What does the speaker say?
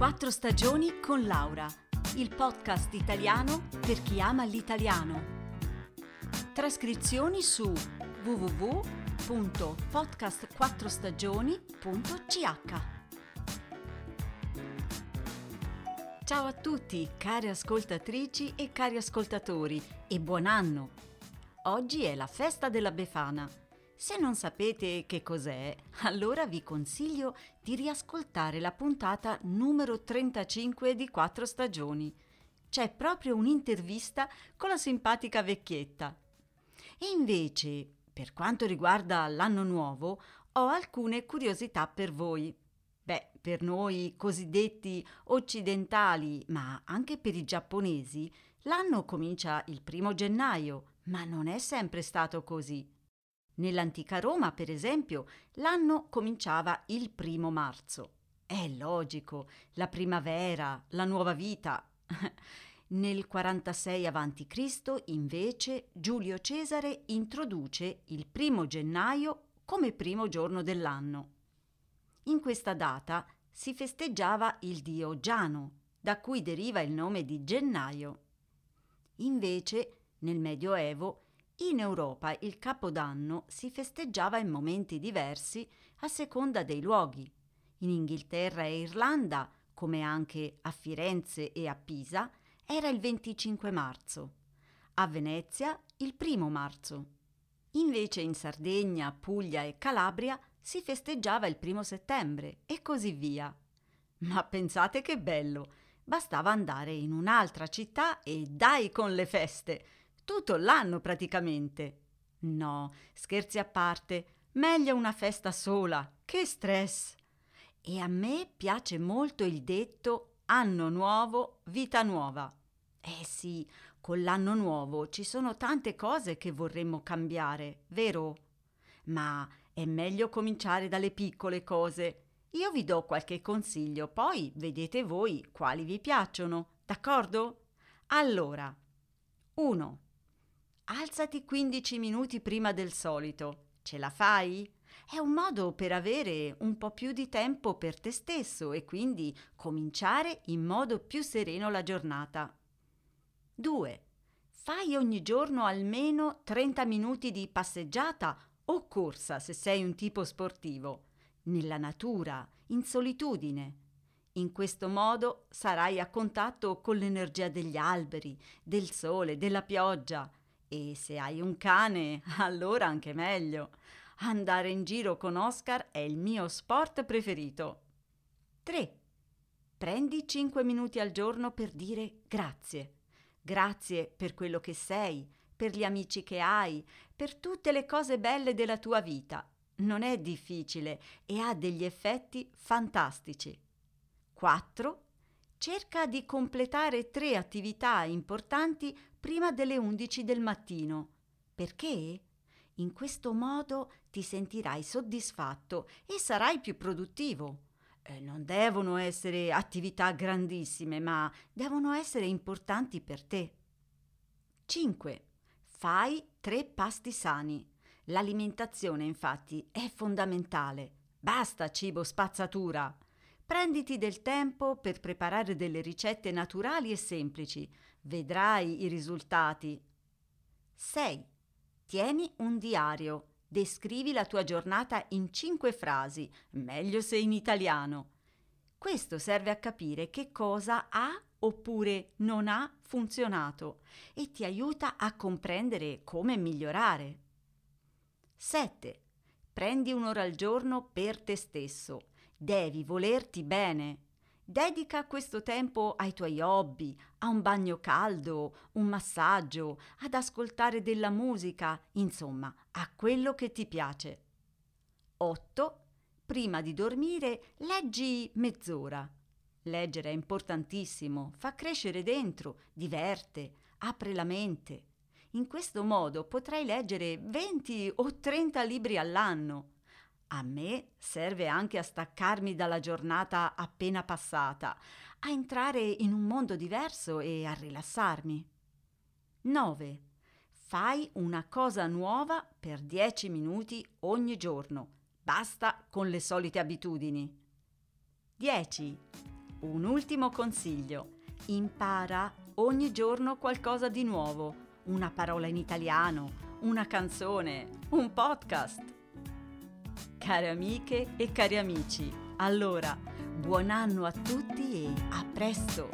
Quattro stagioni con Laura, il podcast italiano per chi ama l'italiano. Trascrizioni su www.podcastquattrostagioni.ch Ciao a tutti, care ascoltatrici e cari ascoltatori, e buon anno! Oggi è la festa della Befana se non sapete che cos'è, allora vi consiglio di riascoltare la puntata numero 35 di Quattro Stagioni. C'è proprio un'intervista con la simpatica vecchietta. E invece, per quanto riguarda l'anno nuovo, ho alcune curiosità per voi. Beh, per noi cosiddetti occidentali, ma anche per i giapponesi, l'anno comincia il primo gennaio, ma non è sempre stato così. Nell'antica Roma, per esempio, l'anno cominciava il primo marzo. È logico, la primavera, la nuova vita. Nel 46 a.C., invece, Giulio Cesare introduce il primo gennaio come primo giorno dell'anno. In questa data si festeggiava il dio Giano, da cui deriva il nome di gennaio. Invece, nel Medioevo, in Europa il Capodanno si festeggiava in momenti diversi a seconda dei luoghi. In Inghilterra e Irlanda, come anche a Firenze e a Pisa, era il 25 marzo. A Venezia il primo marzo. Invece in Sardegna, Puglia e Calabria si festeggiava il primo settembre e così via. Ma pensate che bello! Bastava andare in un'altra città e dai con le feste! Tutto l'anno praticamente. No, scherzi a parte, meglio una festa sola, che stress. E a me piace molto il detto anno nuovo, vita nuova. Eh sì, con l'anno nuovo ci sono tante cose che vorremmo cambiare, vero? Ma è meglio cominciare dalle piccole cose. Io vi do qualche consiglio, poi vedete voi quali vi piacciono, d'accordo? Allora, 1. Alzati 15 minuti prima del solito. Ce la fai? È un modo per avere un po' più di tempo per te stesso e quindi cominciare in modo più sereno la giornata. 2. Fai ogni giorno almeno 30 minuti di passeggiata o corsa se sei un tipo sportivo, nella natura, in solitudine. In questo modo sarai a contatto con l'energia degli alberi, del sole, della pioggia e se hai un cane, allora anche meglio. Andare in giro con Oscar è il mio sport preferito. 3. Prendi 5 minuti al giorno per dire grazie. Grazie per quello che sei, per gli amici che hai, per tutte le cose belle della tua vita. Non è difficile e ha degli effetti fantastici. 4. Cerca di completare tre attività importanti prima delle 11 del mattino. Perché? In questo modo ti sentirai soddisfatto e sarai più produttivo. Eh, non devono essere attività grandissime, ma devono essere importanti per te. 5. Fai tre pasti sani. L'alimentazione, infatti, è fondamentale. Basta cibo spazzatura. Prenditi del tempo per preparare delle ricette naturali e semplici. Vedrai i risultati. 6. Tieni un diario. Descrivi la tua giornata in cinque frasi, meglio se in italiano. Questo serve a capire che cosa ha oppure non ha funzionato e ti aiuta a comprendere come migliorare. 7. Prendi un'ora al giorno per te stesso. Devi volerti bene. Dedica questo tempo ai tuoi hobby, a un bagno caldo, un massaggio, ad ascoltare della musica, insomma, a quello che ti piace. 8. Prima di dormire leggi mezz'ora. Leggere è importantissimo, fa crescere dentro, diverte, apre la mente. In questo modo potrai leggere 20 o 30 libri all'anno. A me serve anche a staccarmi dalla giornata appena passata, a entrare in un mondo diverso e a rilassarmi. 9. Fai una cosa nuova per 10 minuti ogni giorno. Basta con le solite abitudini. 10. Un ultimo consiglio. Impara ogni giorno qualcosa di nuovo, una parola in italiano, una canzone, un podcast care amiche e cari amici. Allora, buon anno a tutti e a presto!